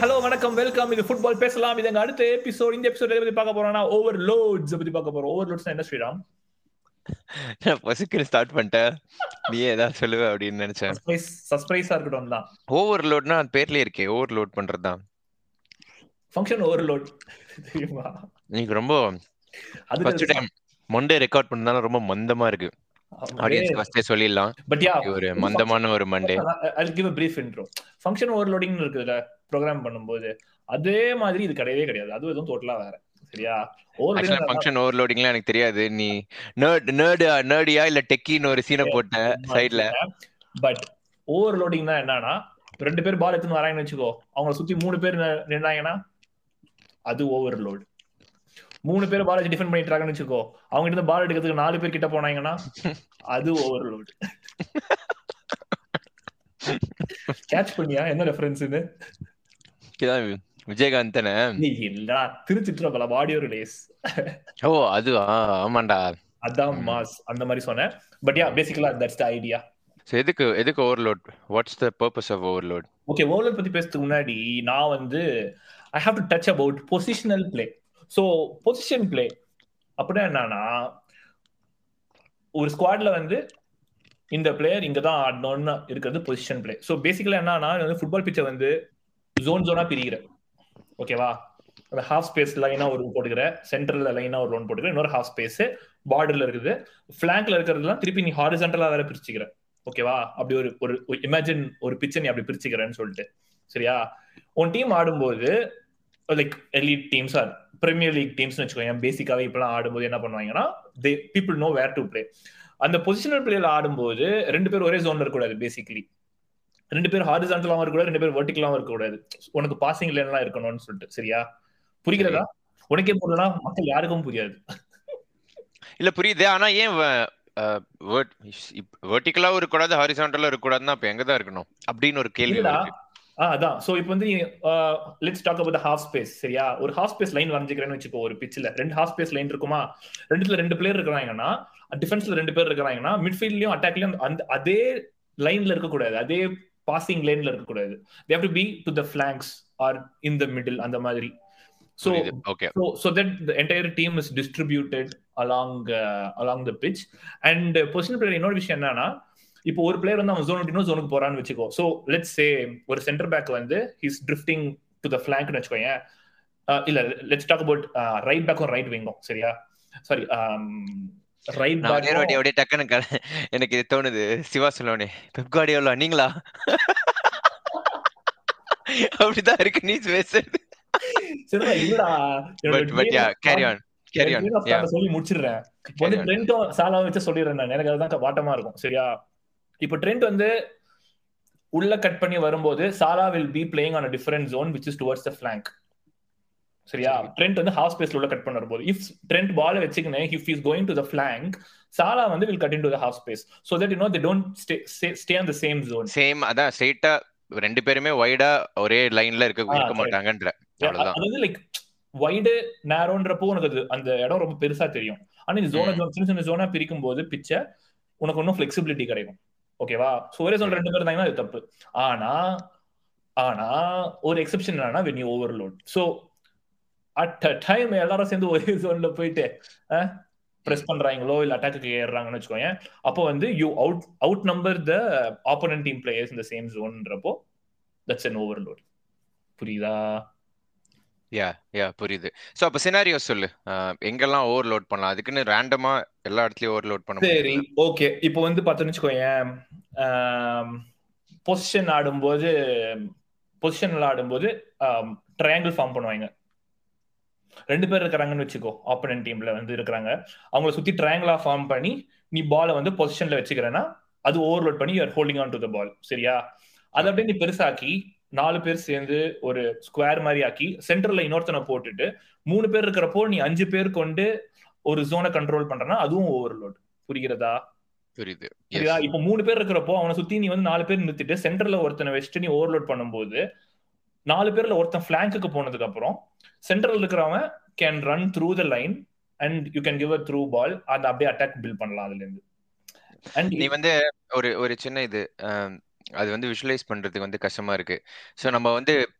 Hello வணக்கம். Welcome இது football பேசலாம். இது எங்க அடுத்த எபிசோட் இந்த எபிசோட் எதை பத்தி பார்க்க போறோம்னா ஓவர் லோட்ஸ் பத்தி பார்க்க போறோம். ஓவர் லோட்ஸ் என்ன ஸ்ரீராம்? நான் பசிக்கிற ஸ்டார்ட் பண்ணிட்டேன். நீ ஏதாவது சொல்லுவ அப்படின்னு நினைச்சேன். சர்ப்ரைஸ் இருக்கட்டும் தான். ஓவர்லோட்னா அது பேர்லயே இருக்கே. ஓவர்லோட் பண்றது தான் ஃபங்க்ஷன் ஓவர்லோட் தெரியுமா? நீங்க ரொம்ப ஃபர்ஸ்ட் டைம் மண்டே ரெக்கார்ட் பண்ணதால ரொம்ப மந்தமா இருக்கு. ஆடியன்ஸ் ஃபர்ஸ்டே சொல்லிடலாம். பட் யா ஒரு மந்தமான ஒரு Monday I'll give a brief intro. Function overloading இருக்குதுல ப்ரோக்ராம் பண்ணும்போது. அதே மாதிரி இது கிடையவே கிடையாது. அது எதுவும் டோட்டலா வேற. சரியா? ஆக்சுவலா ஃபங்க்ஷன் ஓவர்லோடிங்லாம் எனக்கு தெரியாது. நீ நர்ட் நர்டு நர்டியா இல்ல டெக்கின்னு ஒரு சீனை போட்ட சைடுல பட் ஓவர்லோடிங் தான் என்னன்னா ரெண்டு பேர் பால் எடுத்துன்னு வராங்கன்னு வச்சுக்கோ. அவங்கள சுத்தி மூணு பேர் நி- நின்னாங்கன்னா அது ஓவர்லோட் மூணு பேர் பால் வச்சு டிஃபெண்ட் பண்ணிட்டு இருக்காங்கன்னு வச்சுக்கோ. அவங்க கிட்ட பால் எடுக்கிறதுக்கு நாலு பேர் கிட்ட போனாங்கன்னா அது ஓவர்லோட் கேட்ச் பண்ணியா? என்ன ரெஃபரன்ஸ்னு இதான் விஜயகாந்த் தானே? நீ இல்லடா திருச்சிட்டு பல பாடியோ ரிலேஸ் ஓ அதுவா? ஆமாண்டா. அதான். மாஸ் அந்த மாதிரி சொன்னேன். பட் யா பேசிக்கலா தட்ஸ் த ஐடியா சோ எதுக்கு எதுக்கு overload what's the purpose of overload okay overload பத்தி பேசுறதுக்கு முன்னாடி நான் வந்து I have to touch about positional play so position play அப்படின்னா என்னன்னா ஒரு ஸ்குவாட்ல வந்து இந்த பிளேயர் இங்க தான் ஆடணும்னு இருக்கிறது பொசிஷன் பிளே ஸோ பேசிக்கலா என்னன்னா வந்து ஃபுட்பால் பிச்சை வந்து ஜோன் ஜோனா பிரிக்கிற. ஓகேவா அந்த ஹாஃப் ஸ்பேஸ் லைனா ஒரு போட்டுக்கிற சென்டர்ல லைனா ஒரு லோன் போட்டுக்கிற இன்னொரு ஹாஃப் ஸ்பேஸ் பார்டர்ல இருக்குது. ஃபிளாங்க்ல இருக்கிறதுலாம் திருப்பி நீ ஹாரிசன்டலா வேற பிரிச்சுக்கிற. ஓகேவா அப்படி ஒரு ஒரு இமேஜின் ஒரு பிச்சை நீ அப்படி பிரிச்சுக்கிறேன்னு சொல்லிட்டு. சரியா? உன் டீம் ஆடும்போது like elite teams are premier league teams வச்சுக்கோங்க பேசிக்காவே இப்பெல்லாம் ஆடும்போது என்ன பண்ணுவாங்கன்னா they people know where to play அந்த பொசிஷனல் பிளேல ஆடும்போது ரெண்டு பேர் ஒரே ஜோன்ல இருக்கக்கூடாது பேசிக்கலி ரெண்டு பேர் ஹாரிசான்டலாவும் இருக்கக்கூடாது ரெண்டு பேர் வெர்டிகலாவும் இருக்கக்கூடாது. உனக்கு பாசிங் லைன்லாம் இருக்கணும்னு சொல்லிட்டு சரியா? புரிகிறதா? உனக்கே புரியலனா மக்கள் யாருக்கும் புரியாது. இல்ல புரியுது. ஆனா ஏன் வெர்டிகலாவும் இருக்கக்கூடாது ஹாரிசான்டலா இருக்கக்கூடாதுன்னா அப்ப எங்க தான் இருக்கணும்? அப்படின்னு ஒரு கேள்வி அதான். சோ இப்போ வந்து let's talk about half space சரியா? ஒரு ஹாஃப் ஸ்பேஸ் லைன் வரைஞ்சிக்கிறேன்னு வச்சுக்கோ ஒரு பிச்சில் ரெண்டு ஹாஃப் ஸ்பேஸ் லைன் இருக்குமா? ரெண்டுல ரெண்டு பிளேயர் இருக்கிறாங்கன்னா டிஃபென்ஸ்ல ரெண்டு பேர் இருக்கிறாங்கன்னா மிட்ஃபீல்ட்லயும் அட்டாக்லயும் அந்த அதே லைன்ல இருக்கக்கூடாது. அதே பாசிங் லைன்ல இருக்கக்கூடாது. They have to be to the flanks or in the middle அந்த மாதிரி. So okay so so that the entire team is distributed along uh, along the pitch. And uh, position player இன்னொரு விஷயம் என்னன்னா இப்போ ஒரு player வந்து அவன் zone விட்டு ஜோனுக்கு போறான்னு வச்சுக்கோ. சோ லெட்ஸ் சே ஒரு சென்டர் பேக் வந்து ஹிஸ் ட்ரிஃப்டிங் டு த ஃபிளாங்க்னு வச்சுக்கோங்க இல்ல லெட்ஸ் டாக் அபவுட் ரைட் பேக்கும் ரைட் விங்கும் சரியா? சாரி ரைட் பேக் அப்படியே டக்குன்னு எனக்கு இது தோணுது. சிவா பெப் கார்டியோலா நீங்களா? அப்படிதான் இருக்கு நீ பேசுறது. சரிடா இல்லடா but but yeah carry on சொல்லி முடிச்சிடுறேன். சாலாவை வச்சு சொல்லிடுறேன் நான். எனக்கு அதுதான் வாட்டமா இருக்கும் சரியா? இப்போ ட்ரெண்ட் வந்து உள்ள கட் பண்ணி வரும்போது Salah will be playing on different zone which is towards the flank சரியா? சரி. ட்ரெண்ட் வந்து ஹாஃப் ஸ்பேஸ்ல உள்ள கட் பண்ண வரும்போது. If Trent ball வச்சுக்கினே if is going to the flank Salah வந்து will cut in to the half space so that you know they don't stay stay on the same zone same அதான் ஸ்ட்ரைட்டா ரெண்டு பேருமே வைடா ஒரே லைன்ல இருக்க இருக்க. மாட்டாங்கன்ற. அதாவது லைக் வைடு நேரோன்றப்போ உனக்கு அது அந்த இடம் ரொம்ப பெருசா தெரியும். ஆனா இந்த ஜோனை. சின்ன சின்ன ஜோனா பிரிக்கும் போது பிச்சை உனக்கு இன்னும் ஃபிளெக்சிபிலிட்டி கிடைக்கும். ஓகேவா? சோ ஒரே ரெண்டு பேர் இருந்தாங்கன்னா அது தப்பு. ஆனா ஆனா ஒரு எக்ஸெப்ஷன் என்னன்னா when you overload so at a time எல்லாரும் சேர்ந்து ஒரே ஜோன்ல போயிட்டு பிரஸ் பண்றாங்களோ இல்ல அட்டாக்கு ஏறுறாங்கன்னு வச்சுக்கோங்க அப்போ வந்து you out out number the opponent team players இந்த சேம் ஜோன்ன்றப்போ தட்ஸ் அன் ஓவர்லோட் புரியுதா? யா யா புரியுது. சோ அப்ப சினாரியோ சொல்லு. எங்கெல்லாம் ஓவர்லோட் பண்ணலாம்? அதுக்குன்னு ரேண்டமா எல்லா இடத்துலயும் ஓவர்லோட் பண்ண சரி ஓகே இப்போ வந்து பார்த்தோன்னு வச்சுக்கோயேன் பொசிஷன் ஆடும்போது பொசிஷன்ல ஆடும்போது ட்ரையாங்கிள் ஃபார்ம் பண்ணுவாங்க. ரெண்டு பேர் இருக்கிறாங்கன்னு வச்சுக்கோ ஆப்போனன்ட் டீம்ல வந்து இருக்கிறாங்க. அவங்கள சுத்தி ட்ரையாங்கிளா ஃபார்ம் பண்ணி நீ பாலை வந்து பொசிஷன்ல வச்சுக்கிறேன்னா அது ஓவர்லோட் பண்ணி you're holding on to the ball சரியா? அதை அப்படியே நீ பெருசாக்கி நாலு பேர் சேர்ந்து ஒரு ஸ்கொயர் மாதிரி ஆக்கி சென்டர்ல இன்னொருத்தனை போட்டுட்டு மூணு பேர் இருக்கிறப்போ நீ அஞ்சு பேர் கொண்டு ஒரு ஜோனை கண்ட்ரோல் பண்றனா அதுவும் ஓவர்லோட் புரிகிறதா? புரியுது. Yes. இப்போ மூணு பேர் இருக்கிறப்போ அவனை சுத்தி நீ வந்து நாலு பேர் நிறுத்திட்டு சென்டர்ல ஒருத்தனை வச்சுட்டு நீ ஓவர்லோட் பண்ணும்போது நாலு பேர்ல ஒருத்தன் பிளாங்க்கு போனதுக்கு அப்புறம் சென்டர்ல இருக்கிறவன் can run through the line and you can give a through ball அதை அப்படியே அட்டாக் பில்ட் பண்ணலாம் அதுல இருந்து நீ வந்து ஒரு ஒரு சின்ன இது அது வந்து விஷுவலைஸ் பண்றதுக்கு வந்து கஷ்டமா இருக்கு. சோ நம்ம வந்து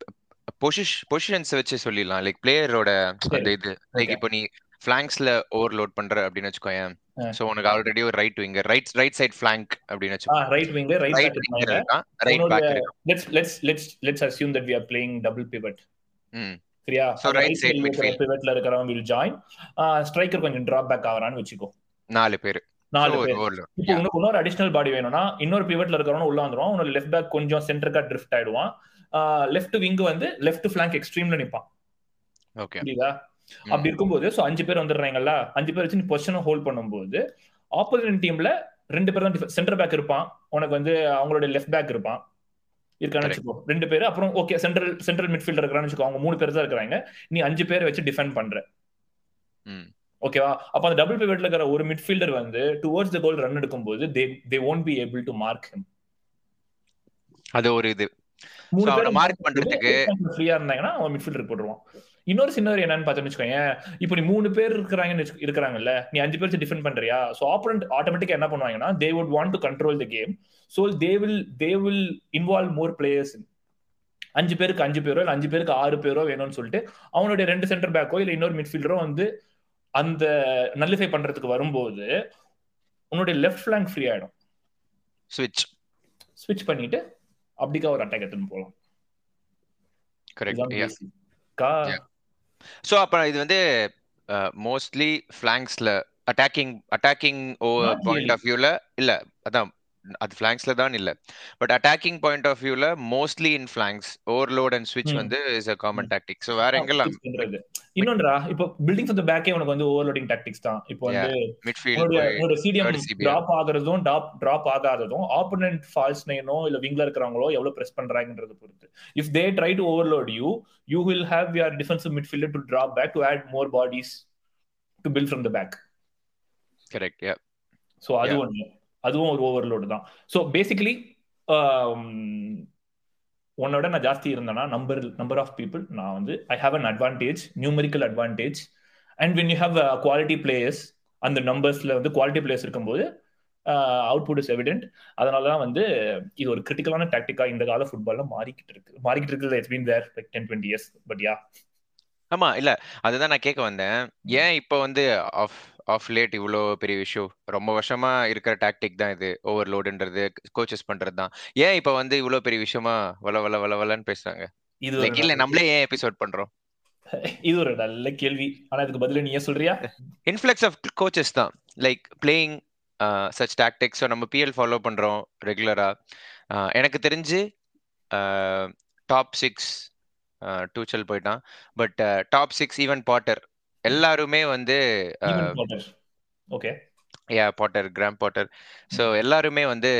பொசிஷ் பொசிஷன்ஸ் வச்சு சொல்லிடலாம். லைக் பிளேயரோட அந்த இது. லைக். இப்போ நீ ஃபிளாங்க்ஸ்ல ஓவர்லோட் பண்ற அப்படின்னு வச்சுக்கோயேன். சோ உனக்கு ஆல்ரெடி ஒரு right winger right right side flank அப்படின்னு வச்சுக்கோ ரைட் ரைட் ரைட் விங்கர் இருக்கான் right back let's let's let's let's assume that we are playing double pivot hmm. சரியா? So, right side midfield. பிவட்ல இருக்கிறவங்க வில் ஜாயின் ஸ்ட்ரைக்கர் கொஞ்சம் drop back ஆவறான்னு வெச்சுக்கோ. நாலு பேர். நாலு பேர். இப்போ உனக்கு இன்னொரு அடிஷனல் பாடி வேணும்னா இன்னொரு பிவட்ல இருக்கிறவன உள்ள வந்துருவான் உன்னோட லெஃப்ட் பேக் கொஞ்சம் சென்டருக்கா ட்ரிஃப்ட் ஆயிடுவான். லெஃப்ட் விங் வந்து லெஃப்ட் ஃபிளாங்க் எக்ஸ்ட்ரீம்ல நிப்பான். ஓகே புரியுதா? அப்படி இருக்கும்போது சோ அஞ்சு பேர் வந்துடுறாங்கல்ல அஞ்சு பேர் வச்சு நீ பொசிஷனை ஹோல்ட் பண்ணும்போது ஆப்போசிட் டீம்ல ரெண்டு பேர் தான் சென்டர் பேக் இருப்பான். உனக்கு வந்து அவங்களோட லெஃப்ட் பேக் இருப்பான். இருக்கான்னு. வச்சுக்கோ. ரெண்டு பேர் அப்புறம் ஓகே சென்ட்ரல் சென்ட்ரல் மிட்ஃபீல்டர் இருக்கிறான்னு வச்சுக்கோ. அவங்க மூணு பேர் தான் இருக்கிறாங்க. நீ அஞ்சு பேரை வச்சு டிஃபெண்ட் பண்ற. ஓகேவா அப்ப அந்த டபுள் பிவட்ல இருக்கிற ஒரு மிட்ஃபீல்டர் வந்து டுவர்ட்ஸ் த கோல் ரன் எடுக்கும்போது they they won't be able to mark him அது ஒரு இது. அவனை mark பண்றதுக்கு- ஃப்ரீயா இருந்தாங்கன்னா அவன் மிட்ஃபீல்டர் போட்டுருவான். இன்னொரு சின்ன என்னன்னு பார்த்தோன்னு வச்சுக்கோயேன் இப்போ நீ மூணு பேர் இருக்கிறாங்கன்னு இருக்கிறாங்கல்ல நீ அஞ்சு பேர் டிஃபெண்ட் பண்றியா? சோ ஆப்போனன்ட் ஆட்டோமேட்டிக்கா என்ன பண்ணுவாங்கன்னா they would want to control the game so they will they will involve more players அஞ்சு பேருக்கு அஞ்சு பேரோ இல்ல அஞ்சு பேருக்கு ஆறு பேரோ வேணும்னு சொல்லிட்டு அவனுடைய ரெண்டு சென்டர் பேக்கோ இல்ல இன்னொரு மிட்ஃபீல்டரோ வந்து அந்த நல்லிஃபை பண்றதுக்கு வரும்போது உன்னுடைய லெஃப்ட் ஃபிளாங்க் ஃப்ரீ ஆயிடும். ஸ்விட்ச் ஸ்விட்ச் பண்ணிட்டு அப்படிக்கா ஒரு அட்டாக் எடுத்துன்னு போகலாம் கரெக்ட். ஸோ அப்போ இது வந்து மோஸ்ட்லி ஃபிளாங்க்ஸ்ல அட்டாக்கிங் அட்டாக்கிங் பாயிண்ட். ஆஃப் வியூல இல்ல அதான் அது ஃபிளாங்க்ஸ்ல தான் இல்ல. பட் அட்டாக்கிங் பாயிண்ட் ஆஃப் வியூல mostly in flanks overload and ஸ்விட்ச். வந்து is a common tactic so வேற எங்கெல்லாம். இன்னொன்றா இப்போ பில்டிங் ஃப்ரம் த பேக்கே உனக்கு வந்து ஓவர்லோடிங் டாக்டிக்ஸ் தான். இப்போ வந்து மிட்ஃபீல்ட் சிடிஎம். டிராப் ஆகுறதும் டாப் டிராப் ஆகாததும் ஆப்போனன்ட் ஃபால்ஸ் நைனோ இல்ல விங்ல இருக்கிறவங்களோ எவ்வளவு பிரஸ் பண்றாங்கன்றத பொறுத்து. If they try to overload you you will have your defensive midfielder to drop back to add more bodies to build from the back correct yeah so அது Yeah. அதுவும் ஒரு ஓவர்லோடு தான். ஸோ பேசிக்கலி um, உன்னோட நான் ஜாஸ்தி இருந்தேன்னா number number of people நான் வந்து I have an advantage numerical advantage and when you have quality players அந்த நம்பர்ஸ்ல வந்து குவாலிட்டி பிளேயர்ஸ் இருக்கும்போது அவுட்புட் இஸ் எவிடென்ட் அதனால தான் வந்து இது ஒரு கிரிட்டிக்கலான டாக்டிக்கா இந்த கால ஃபுட்பால்ல மாறிக்கிட்டு இருக்கு. மாறிக்கிட்டு இருக்கு it's been there like ten twenty years but yeah ஆமா இல்ல அதுதான் நான் கேட்க வந்தேன். ஏன் இப்போ வந்து ஆஃப் ஆஃப் லேட் இவ்வளோ பெரிய விஷயம். ரொம்ப வருஷமா இருக்கிற டாக்டிக் தான் இது. ஓவர்லோடுன்றது கோச்சஸ் பண்றது தான். ஏன் இப்போ வந்து இவ்வளோ பெரிய விஷயமா வள வள வள வளன்னு பேசுறாங்க? இது இல்ல நம்மளே ஏன் எபிசோட் பண்றோம்? இது ஒரு நல்ல கேள்வி. ஆனா இதுக்கு பதில நீ ஏன் சொல்றியா? இன்ஃப்ளக்ஸ் ஆஃப் கோச்சஸ் தான். லைக் பிளேயிங் சச் டாக்டிக்ஸ் நம்ம பிஎல் ஃபாலோ பண்றோம் ரெகுலரா எனக்கு தெரிஞ்சு டாப் சிக்ஸ் டூச்சல் போயிட்டான். But top six even Potter எல்லாருமே வந்து okay yeah Potter Graham Potter so எல்லாருமே வந்து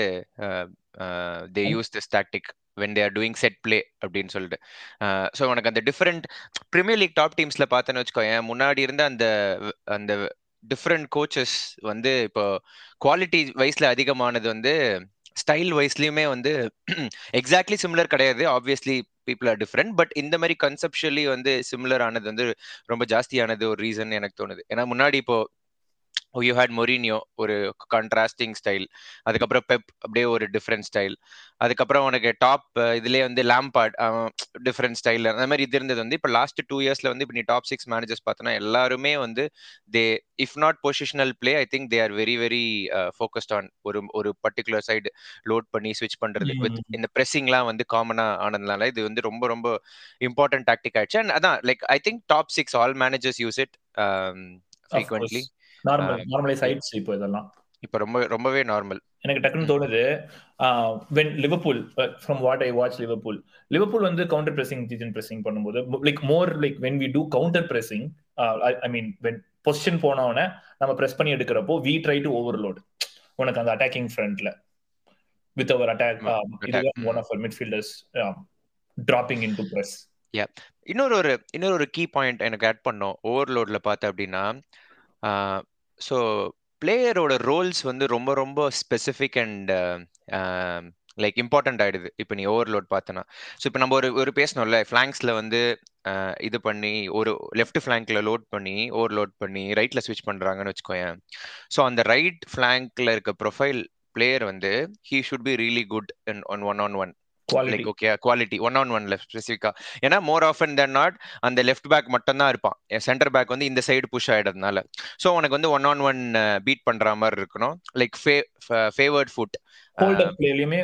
they use this tactic when they are doing set play அப்படின்னு சொல்லிட்டு. ஸோ உனக்கு அந்த டிஃப்ரெண்ட் ப்ரீமியர் லீக் டாப் டீம்ஸ்ல பார்த்தேன்னு வச்சுக்கோயேன் முன்னாடி இருந்த அந்த அந்த டிஃப்ரெண்ட் கோச்சஸ் வந்து இப்போ குவாலிட்டி வைஸ்ல அதிகமானது வந்து ஸ்டைல் வைஸ்லயுமே வந்து எக்ஸாக்ட்லி சிமிலர் கிடையாது. Obviously people are different but இந்த மாதிரி கன்செப்ஷுவலி வந்து சிமிலர் ஆனது வந்து ரொம்ப ஜாஸ்தியானது ஒரு ரீசன் எனக்கு தோணுது. ஏன்னா முன்னாடி இப்போ யூ ஹேட் மொரினியோ ஒரு கான்ட்ராஸ்டிங் ஸ்டைல் அதுக்கப்புறம் பெப் அப்படியே ஒரு டிஃப்ரெண்ட் ஸ்டைல் அதுக்கப்புறம் உனக்கு டாப் இதுலேயே வந்து லேம்பாட் டிஃப்ரெண்ட் ஸ்டைல் அந்த மாதிரி இது இருந்தது வந்து இப்போ லாஸ்ட் டூ இயர்ஸ்ல வந்து இப்போ நீ டாப் சிக்ஸ் மேனேஜர்ஸ் பார்த்தோன்னா எல்லாருமே வந்து they if not positional play I think they are very very focused on ஒரு ஒரு பர்டிகுலர் சைடு லோட் பண்ணி ஸ்விட்ச் பண்றது வித் இந்த ப்ரெஸ்ஸிங்லாம் வந்து காமனா ஆனதுனால இது வந்து ரொம்ப ரொம்ப இம்பார்ட்டன்ட் டாக்டிக் ஆயிடுச்சு. அண்ட் அதான் like I think top six all managers use it frequently normal normalise ஆயிடுச்சு இப்போ இதெல்லாம். இப்போ ரொம்ப ரொம்பவே நார்மல் எனக்கு டக்குன்னு தோணுது when Liverpool from what I watch Liverpool Liverpool வந்து கவுண்டர் பிரஸிங் சீசன் பிரஸிங் பண்ணும்போது like more like when we do counter pressing I mean when position போனவன நம்ம பிரஸ் பண்ணி எடுக்கிறப்போ வி ட்ரை டு ஓவர்லோட் உனக்கு அந்த அட்டாக்கிங் ஃப்ரண்ட்ல with our attack one of midfielders dropping in to press இன்னொரு ஒரு இன்னொரு ஒரு கீ பாயிண்ட் எனக்கு ஆட் பண்ணோம் ஓவர்லோட்ல பார்த்த அப்படின்னா ஸோ பிளேயரோட ரோல்ஸ் வந்து ரொம்ப ரொம்ப ஸ்பெசிஃபிக் அண்ட் லைக் இம்பார்ட்டன்ட் ஆயிடுது. இப்போ நீ ஓவர்லோட் பார்த்தனா. ஸோ இப்போ நம்ம ஒரு ஒரு பேசணும்ல ஃப்ளாங்க்ஸில் வந்து uh, இது பண்ணி ஒரு லெஃப்ட் ஃப்ளாங்கில் லோட் பண்ணி ஓவர்லோட் பண்ணி ரைட்டில் ஸ்விட்ச் பண்ணுறாங்கன்னு வச்சுக்கோயேன். ஸோ அந்த ரைட் ஃப்ளாங்கில் இருக்க ப்ரொஃபைல் பிளேயர் வந்து he should be really good in one one on one like okay quality one on ஒன்ல ஸ்பெசிஃபிக்கா ஏன்னா மோர் ஆஃபன் தென் நாட் அந்த லெஃப்ட் பேக் மட்டும் தான் இருப்பான் சென்டர் பேக் வந்து இந்த சைடு புஷ் ஆயிடுறதுனால. ஸோ உனக்கு வந்து ஒன் ஆன் ஒன் பீட் பண்ற மாதிரி இருக்கணும். Like favourite foot hold up பிளேலயுமே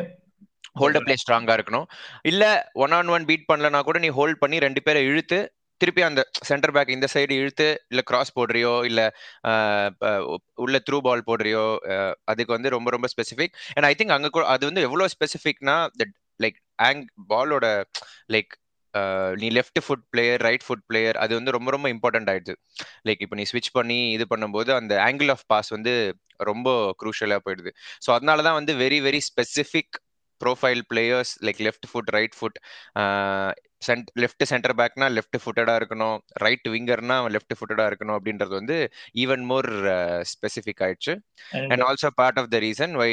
hold play ஸ்ட்ராங்கா இருக்கணும். இல்ல ஒன் ஆன் ஒன் பீட் பண்ணலனா கூட நீ ஹோல்ட் பண்ணி ரெண்டு பேரை இழுத்து திருப்பி அந்த சென்டர் பேக் இந்த சைடு இழுத்து இல்ல கிராஸ் போடுறியோ இல்ல உள்ள த்ரூ பால் போடுறியோ அதுக்கு வந்து ரொம்ப ரொம்ப ஸ்பெசிஃபிக் அண்ட் ஐ திங்க் அங்க கூட அது வந்து எவ்வளவு ஸ்பெசிஃபிக்னா லைக் ஆங் பாலோட லைக் நீ left foot player right foot player அது வந்து ரொம்ப ரொம்ப இம்பார்ட்டன்ட் ஆயிடுது. லைக் இப்போ நீ ஸ்விட்ச் பண்ணி இது பண்ணும்போது அந்த ஆங்கிள் ஆஃப் பாஸ் வந்து ரொம்ப குரூஷியலா போயிடுது. ஸோ அதனால தான் வந்து very very specific profile players like left foot right foot cent left centre பேக்னா left ஃபுட்டடா இருக்கணும். ரைட் விங்கர்னா லெஃப்ட் ஃபுட்டடா இருக்கணும் அப்படின்றது வந்து ஈவன் மோர் ஸ்பெசிஃபிக் ஆயிடுச்சு. And also part of the reason why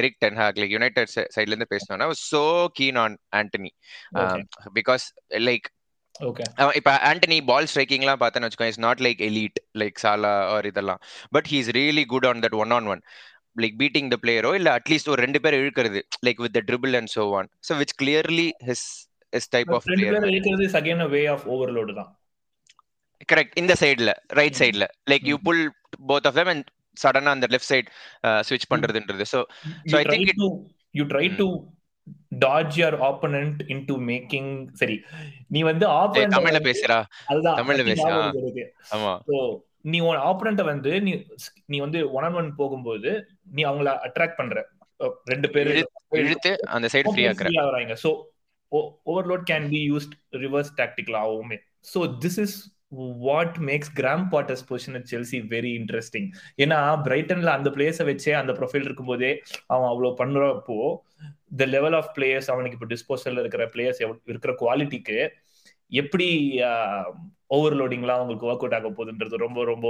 Erik ten Hag like United சைட்ல இருந்து பேசினோம்னா so keen on Antony because like இப்ப ஆண்டனி பால் ஸ்ட்ரைக்கிங்லாம் பார்த்தேன்னு வச்சுக்கோ is not like elite like Salah or இதெல்லாம். But he is really good on that one on one like beating the பிளேயரோ இல்ல at least ஒரு ரெண்டு பேர் இழுக்கிறது like with dribble and so one so which clearly his his type of player இருக்கிறது is again தான். Correct இந்த சைடுல right சைடுல like you pull both of them and சடனா அந்த லெஃப்ட் சைடு ஸ்விட்ச் பண்றதுன்றது. So I think it- you try to dodge your opponent into making சரி நீ வந்து ஆப்போனன்ட் தமிழ்ல பேசுறா அதுதான் தமிழ்ல அது பேசு, ஞாபகம் ஆ. வருது எனக்கு. ஆமா. So, நீ உன் ஆப்போனண்ட வந்து நீ நீ வந்து ஒன் ஆன் ஒன் போகும்போது நீ அவங்கள அட்ராக்ட் பண்ற. ரெண்டு பேரு இழுத்து அந்த சைடு ஃப்ரீ ஆக்குற. free overload can be used reverse டாக்டிக்கலாகவுமே so this is what makes Graham Potter's position at Chelsea very interesting ஏன்னா பிரைட்டன்ல அந்த பிளேஸை வச்சே அந்த ப்ரொஃபைல் இருக்கும்போதே அவன் அவ்வளோ பண்றப்போ த லெவல் ஆஃப் பிளேயர்ஸ் அவனுக்கு இப்போ டிஸ்போசல்ல இருக்கிற பிளேயர்ஸ் இருக்கிற குவாலிட்டிக்கு எப்படி ஓவர்லோடிங்லாம் அவங்களுக்கு ஒர்க் அவுட் ஆக போகுதுன்றது ரொம்ப ரொம்ப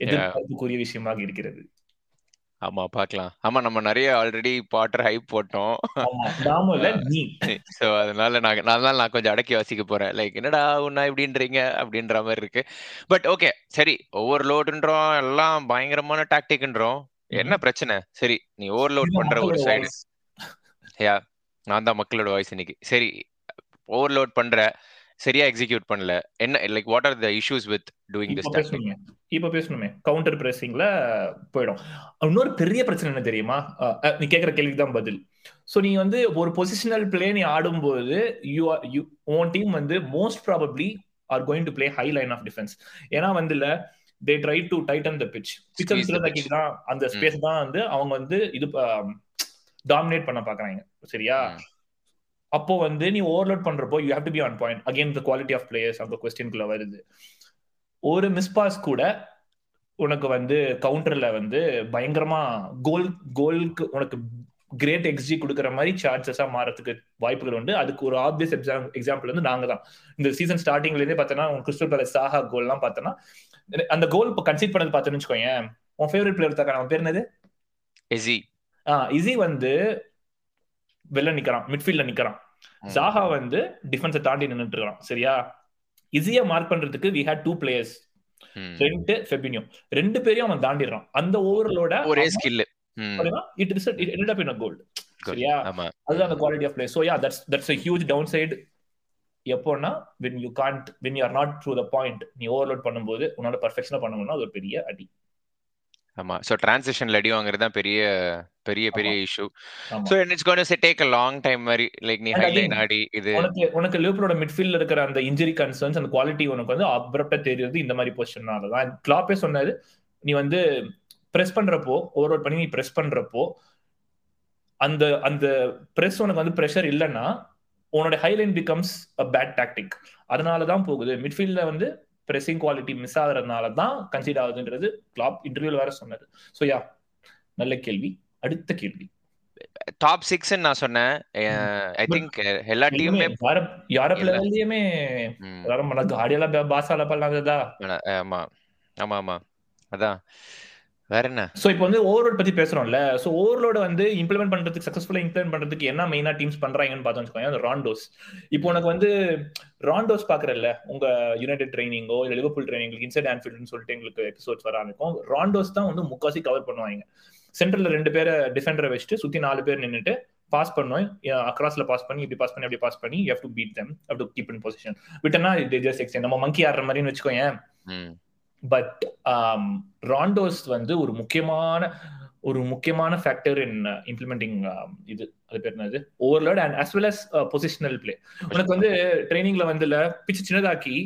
எதிர்பார்ப்புக்குரிய விஷயமாக இருக்கிறது. ஆமா பார்க்கலாம். ஆமா நம்ம நிறைய ஆல்ரெடி பாட்டர் ஹைப் போட்டோம். சோ அதனால நான் அதனால நான் கொஞ்சம் அடக்கி வாசிக்க போறேன். லைக் என்னடா உன்னா இப்படின்றீங்க? அப்படின்ற மாதிரி இருக்கு. பட் ஓகே சரி ஓவர்லோடுன்றோம் எல்லாம் பயங்கரமான டாக்டிக்ன்றோம் என்ன பிரச்சனை? சரி நீ ஓவர்லோட் பண்ற ஒரு சைடு யா நான் தான் மக்களோட வாய்ஸ் இன்னைக்கு. சரி ஓவர்லோட் பண்ற சரியா எக்ஸிக்யூட் பண்ணல. என்ன like what are the issues with doing this பேசணுமே இப்ப பேசணுமே. கவுண்டர் பிரேசிங்ல போயிடும். இன்னொரு பெரிய பிரச்சனை என்ன தெரியுமா? நீ கேக்குற கேள்விக்கு தான் பதில். சோ நீ வந்து ஒரு பொசிஷனல் பிளே நீ ஆடும்போது யூ யூ உன் டீம் வந்து most probably are going to play high line of defence ஏன்னா வந்து இல்ல they try to tighten the pitch picture தான் அந்த ஸ்பேஸ் தான் வந்து அவங்க வந்து இது டாமினேட் பண்ண பாக்குறாங்க. சரியா? அப்போ வந்து நீ ஓவர்லோட் பண்றப்போ you have to be on point again the quality of players அந்த கொஸ்டின்குள்ள வருது. ஒரு மிஸ் பாஸ் கூட உனக்கு வந்து கவுண்டர்ல வந்து பயங்கரமா கோல் கோலுக்கு உனக்கு கிரேட் எக்ஸி கொடுக்குற மாதிரி சான்சஸா மாறதுக்கு வாய்ப்புகள் உண்டு. அதுக்கு ஒரு ஆப்வியஸ் எக்ஸாம் எக்ஸாம்பிள் வந்து நாங்க தான் இந்த சீசன் ஸ்டார்டிங்ல இருந்தே பார்த்தோன்னா கிறிஸ்டல் பேலஸ் சாஹா கோல் எல்லாம் பார்த்தோன்னா அந்த கோல் இப்போ கன்சீட் பண்ணது பார்த்தோன்னு வச்சுக்கோங்க உன் ஃபேவரட் பிளேயர் தாக்கா அவன் பேர் என்னது? எஸி ஆஹ் இசி வந்து வெளில நிக்கிறான் மிட்ஃபீல்ட்ல நிக்கிறான். ஜாஹா வந்து டிஃபென்ஸை தாண்டி நின்னுட்டு இருக்கான் சரியா இசிய மார்க் பண்றதுக்கு வி ஹேட் டூ பிளேயர்ஸ் ரெண்டு ஃபெபினியோ ரெண்டு பேரையும் அவன் தாண்டிடுறான். அந்த ஓவர்லோட ஒரே skill it result it up in goal சரியா? அதுதான் அந்த quality of play so yeah that's that's a huge downside எப்போன்னா when you can't when you are not through the point நீ ஓவர்லோட் பண்ணும்போது உன்னால பர்ஃபெக்ஷனா பண்ண முடியும்னா அது ஒரு பெரிய அடி. ஆமா. சோ டிரான்சிஷன்ல அடி வாங்குறது தான் பெரிய பெரிய பெரிய issue. So it's going to take a long time மாதிரி லைக் நீ ஹைலைன் ஆடி இது. உனக்கு உனக்கு லிவர்பூலோட மிட்ஃபீல்ட்ல இருக்கிற அந்த இன்ஜுரி கன்சர்ன்ஸ் அந்த குவாலிட்டி உனக்கு வந்து அப்ரப்டா தெரியுது இந்த மாதிரி பொசிஷனால தான். கிளாப்பே சொன்னாரு நீ வந்து பிரஸ் பண்றப்போ ஓவர்லோட் பண்ணி நீ பிரஸ் பண்றப்போ அந்த அந்த பிரஸ் உனக்கு வந்து ப்ரெஷர் இல்லைன்னா உன்னோட high line becomes a bad tactic அதனால தான் போகுது. மிட்ஃபீல்ட்ல வந்து பிரஸிங் குவாலிட்டி மிஸ் ஆகுறதுனால தான் கன்சிட் ஆகுதுன்றது கிளாப் இன்டர்வியூல வேற சொன்னாரு. ஸோ யா நல்ல கேள்வி. அடுத்த கேள்வி. டாப் சிக்ஸ் நான் சொன்னேன். ஐ திங்க் எல்லா டீமுமே யூரோப் லெவல்லயுமே ம், எல்லாரும் ஆடியெல்லாம் பாசால பண்ணாததா? ஆமா. ஆமா ஆமா. அதான். வேற என்ன? சோ இப்போ வந்து ஓவர்லோட் பத்தி பேசுறோம்ல. சோ ஓவர்லோட வந்து இம்ப்ளிமெண்ட் பண்றதுக்கு சக்சஸ்ஃபுல்லா இம்ப்ளிமெண்ட் பண்றதுக்கு என்ன மெயினா டீம்ஸ் பண்றாங்கன்னு பார்த்தோம்னு வச்சுக்கோங்க ராண்டோஸ் இப்போ உனக்கு வந்து ராண்டோஸ் பாக்குறல்ல உங்க யுனைடெட் ட்ரைனிங்கோ இல்ல லிவர்பூல் ட்ரைனிங் இன்சைட் ஆன்ஃபீல்ட்னு சொல்லிட்டு எங்களுக்கு எபிசோட்ஸ் வர ஆரம்பிக்கும். ராண்டோஸ் தான் வந்து முக்காசி கவர் பண்ணுவாங்க. சென்டர்ல ரெண்டு பேரை டிஃபெண்டரை வச்சுட்டு சுத்தி நாலு பேர் நின்னுட்டு பாஸ் பண்ணோம். அக்ராஸ்ல பாஸ் பண்ணி இப்படி பாஸ் பண்ணி அப்படி பாஸ் பண்ணி you have to beat them have to keep in position விட்டனா நம்ம மங்கி ஆடுற மாதிரின்னு வச்சுக்கோங்க பட் ராண்டோஸ் um, வந்து ஒரு முக்கியமான ஒரு முக்கியமான ஃபேக்டர் இன் இம்ப்ளிமெண்டிங் இது. அது பேர் என்னது? Overload and as well as positional play உனக்கு வந்து ட்ரைனிங்ல வந்து பிச்சு சின்னதாக்கி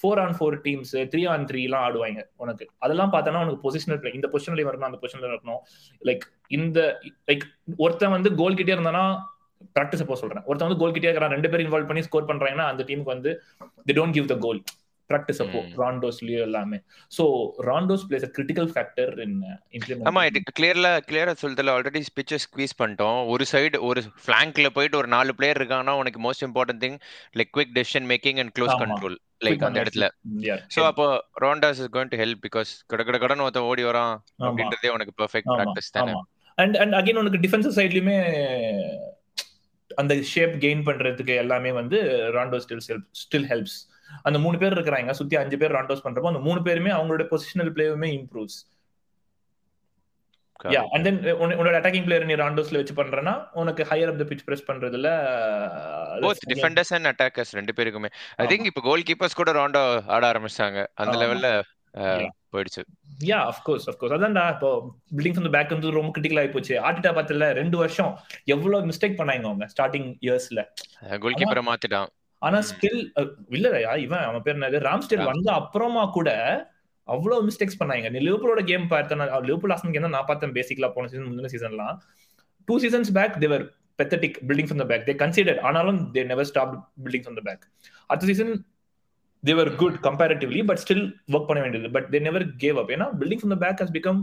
four on four teams three on three எல்லாம் ஆடுவாங்க உனக்கு. அதெல்லாம் பார்த்தோன்னா உனக்கு பொசிஷனல் பிளே இந்த பொசிஷன்லயும் வரணும் அந்த பொசிஷன்ல இருக்கணும் லைக் இந்த லைக் ஒருத்தன் வந்து கோல் கிட்டே இருந்தானா ப்ராக்டிஸ் அப்போ சொல்றேன். ஒருத்தன் வந்து கோல் கிட்டே இருக்கிறான் ரெண்டு பேரும் இன்வால்வ் பண்ணி ஸ்கோர் பண்றாங்கன்னா அந்த டீமுக்கு வந்து the don't give the goal practice அப்போ. ராண்டோஸ்லயோ எல்லாமே. So rondos plays a critical factor in ஆமா இம்ப்ளிமெண்ட் இது கிளியர்ல கிளியரா சொல்றதுல ஆல்ரெடி பிச்சை ஸ்குவீஸ் பண்ணிட்டோம். ஒரு சைடு ஒரு ஃபிளாங்க்ல போயிட்டு ஒரு நாலு பிளேயர் இருக்காங்கன்னா உனக்கு most important thing like quick decision making and close ஆமா. கண்ட்ரோல் லைக் அந்த இடத்துல. சோ அப்போ rondos is going to help because கட கட கடன் ஒருத்தன் ஓடி வரான் அப்படின்றதே உனக்கு பெர்ஃபெக்ட் ஆமா. பிராக்டிஸ் தானே. ஆமா. அண்ட் அண்ட் அகைன் உனக்கு டிஃபென்சிவ் சைட்லயுமே அந்த ஷேப் கெயின் பண்றதுக்கு எல்லாமே வந்து ராண்டோ ஸ்டில் ஸ்டில் ஹெல்ப்ஸ் அந்த மூணு பேர் இருக்கிறாங்க சுத்தி அஞ்சு பேர் ராண்டோஸ் பண்றப்போ அந்த மூணு பேருமே அவங்களோட பொசிஷனல் பிளேவுமே இம்ப்ரூவ்ஸ் யா அண்ட் தென் உன்னோட அட்டாக்கிங் பிளேயர் நீ ராண்டோஸ்ல வச்சு பண்றேன்னா உனக்கு higher of the pitch press பண்றதுல போத் டிஃபெண்டர்ஸ் அண்ட் அட்டாக்கர்ஸ் ரெண்டு பேருக்குமே. ஐ திங்க் இப்போ கோல் கீப்பர்ஸ் கூட ராண்டோ ஆட ஆரம்பிச்சாங்க அந்த. லெவல்ல. போயிடுச்சு. Yeah of course of course அதான்டா இப்போ பில்டிங் ஃப்ரம் பேக் வந்து ரொம்ப கிரிட்டிக்கல் ஆகி போச்சு. ஆர்டிட்டா பார்த்தல ரெண்டு வருஷம் எவ்வளவு மிஸ்டேக் பண்ணாங்க அவங்க ஸ்டார்டிங் இயர்ஸ்ல கோல் கீப்பரை மாத்திட்டான். ஆனா. ஸ்டில் இல்லையா இவன் அவன் பேர் என்னது? ராம்ஸ்டேல் ராம். வந்த அப்புறமா கூட அவ்வளவு மிஸ்டேக்ஸ் பண்ணாங்க. நீ லிவர்பூலோட கேம் பார்த்தேன் லிவர்பூல் லாஸ்ட் கேம் நான் பார்த்தேன் பேசிக்கலா போன சீசன் முந்தின சீசன்லாம் two seasons back they were pathetic building from the back they consider ஆனாலும் they never stop building from the back அடுத்த season they were good comparatively but still work பண்ண வேண்டியது. But they never gave up ஏன்னா building from the back has become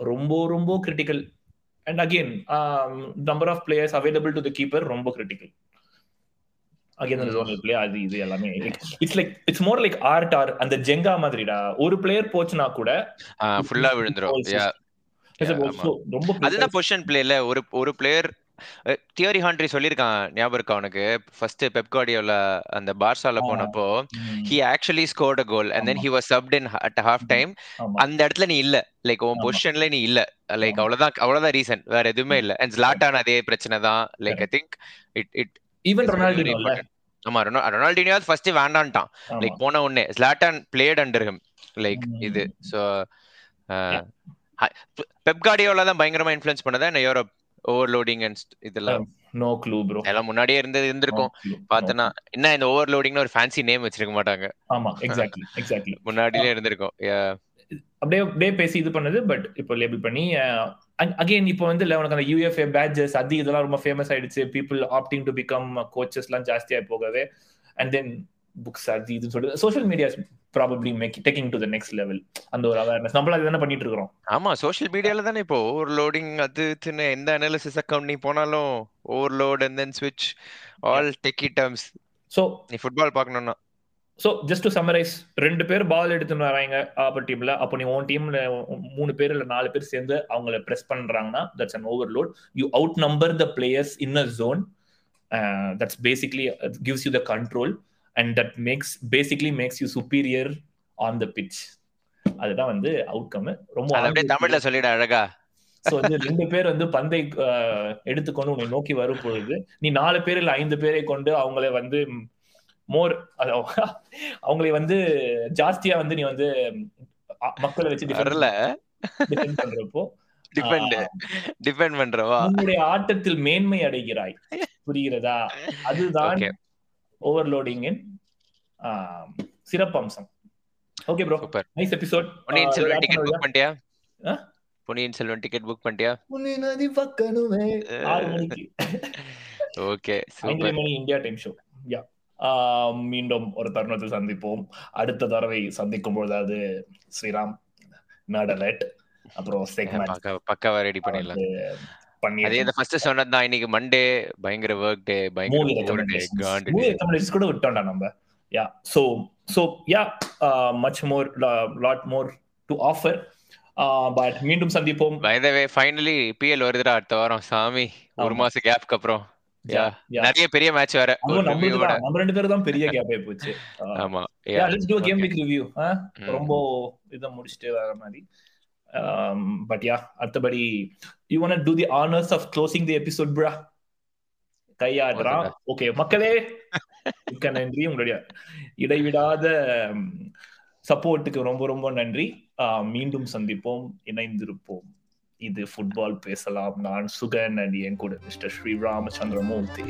ரொம்ப ரொம்ப critical and again number of players available to the keeper ரொம்ப critical again அந்த zonal play அது இது எல்லாமே. It's like it's more like art or அந்த Jenga மாதிரிடா. ஒரு பிளேயர் போச்சுனா கூட ஃபுல்லா விழுந்துரும். அதுதான் பொசிஷன் பிளேல ஒரு ஒரு பிளேயர் தியரி ஹாண்ட்ரி சொல்லியிருக்கான். ஞாபகம் இருக்கா உனக்கு? ஃபர்ஸ்ட் பெப்கார்டியோல அந்த பார்சால. போனப்போ he actually scored a goal and then. He was subbed in at half time. அந்த இடத்துல நீ இல்ல. லைக் உன். பொசிஷன்ல நீ இல்ல. லைக். அவ்வளவுதான் அவ்வளவுதான் ரீசன் வேற எதுவுமே இல்ல. அண்ட் ஜ்லாட்டான் அதே பிரச்சனை தான். Like I think it it Ronaldinho இல்ல? ஆமா ரொனா ரொனால்டினியாவது ஃபர்ஸ்ட் வேண்டான்ட்டான். லைக் போன உடனே Zlatan played under him like. இது ஸோ பெப் கார்டியோல தான் பயங்கரமா இன்ஃப்ளூயன்ஸ் பண்ணதா என்ன யூரோப் ஓவர்லோடிங் அண்ட் இதெல்லாம் No clue, bro. எல்லாம் முன்னாடியே இருந்தது இருந்திருக்கும். பார்த்தனா என்ன இந்த ஓவர்லோடிங்னு ஒரு ஃபேன்சி நேம் வச்சிருக்க மாட்டாங்க. ஆமா எக்ஸாக்ட்லி எக்ஸாக்ட்லி முன்னாடியே இருந்திருக்கும். அப்படியே அப்படியே பேசி இது பண்ணது பட் இப்போ லேபிள் பண்ணி அகைன் இப்போ வந்து உனக்கு அந்த யூஎஃப்ஏ பேட்ஜஸ் அது இதெல்லாம் ரொம்ப ஃபேமஸ் ஆயிடுச்சு. People opting to become coaches எல்லாம் ஜாஸ்தியா போகவே அண்ட் தென் புக்ஸ் அது இதுன்னு சொல்லிட்டு social medias probably make taking to the next level அந்த ஒரு அவேர்னஸ் நம்மள அதுதானே பண்ணிட்டு இருக்கிறோம். ஆமா சோஷியல் மீடியால தானே இப்போ ஓவர்லோடிங் அது இதுன்னு எந்த அனாலிசிஸ் அக்கவுண்ட் நீ போனாலும் ஓவர்லோட் அண்ட் தென் ஸ்விட்ச் ஆல் டெக்கி டர்ம்ஸ் ஸோ நீ ஃபுட்பால் பார்க்கணும்னா. ஸோ ஜஸ்ட் டு சம்மரைஸ் ரெண்டு பேர் பால் எடுத்துன்னு வராங்க ஆப்பர் டீம்ல அப்போ நீ உன் டீம்ல மூணு பேர் இல்ல நாலு பேர் சேர்ந்து அவங்கள பிரஸ் பண்றாங்கன்னா that's an overload you outnumber the players in a zone that's basically gives you the control and that makes basically makes you superior on the pitch அதுதான் வந்து அவுட்கம் ரொம்ப அப்படியே தமிழ்ல சொல்லிட அழகா. சோ வந்து ரெண்டு பேர் வந்து பந்தை அஹ், எடுத்துக்கொண்டு உன்னை நோக்கி வரும் பொழுது நீ நாலு பேர் இல்ல ஐந்து பேரை கொண்டு அவங்கள வந்து மோர் அவங்களை வந்து ஜாஸ்தியா வந்து நீ வந்து மக்களை வச்சு வரல. பண்றப்போ டிபெண்ட் பண்றவா? உன்னுடைய ஆட்டத்தில் மேன்மை அடைகிறாய். புரிகிறதா? அதுதான் ஓவர்லோடிங்கின் சிறப்பம்சம். Okay bro nice episode Ponniyin Selvan ticket book பண்ணிட்டியா? பொன்னியின் செல்வன் டிக்கெட் புக் பண்ணிட்டியா? நதி பக்கணுமே. ஆறு மணிக்கு. Okay super India time show. Yeah மீண்டும் ஒரு தருணத்தில் சந்திப்போம். அடுத்த தடவை சந்திக்கும் பொழுது ஸ்ரீராம் நாடலட் அப்புறம் செக்மெண்ட் பக்கா பக்காவா ரெடி பண்ணிடலாம். பண்ணி அதே இந்த ஃபர்ஸ்ட் சொன்னதுதான் இன்னைக்கு மண்டே பயங்கர ஒர்க் டே பயங்கர டே கூட விட்டோம்டா நம்ம. Yeah so so yeah much more lot more to offer but மீண்டும் சந்திப்போம். By the way finally PL வருதுடா அடுத்த வாரம். சாமி ஒரு. மாசம் கேப்க்கு அப்புறம். நிறைய பெரிய மேட்ச் வேற. நம்ம ரெண்டு பேரும் தான் பெரிய கேப் போச்சு. ஆமா yeah let's to game. Week review. ரொம்ப இதை முடிச்சுட்டு வர மாதிரி. பட் யா அடுத்தபடி you want to the honours of closing the episode bro கையாடுறான். Okay மக்களே மிக்க நன்றி உங்களுடைய இடைவிடாத சப்போர்ட்டுக்கு ரொம்ப ரொம்ப நன்றி. மீண்டும் சந்திப்போம் இணைந்திருப்போம். இது ஃபுட்பால் பேசலாம். நான் சுகன் அண்ட் என் கூட மிஸ்டர் ஸ்ரீ ராமச்சந்திரமூர்த்தி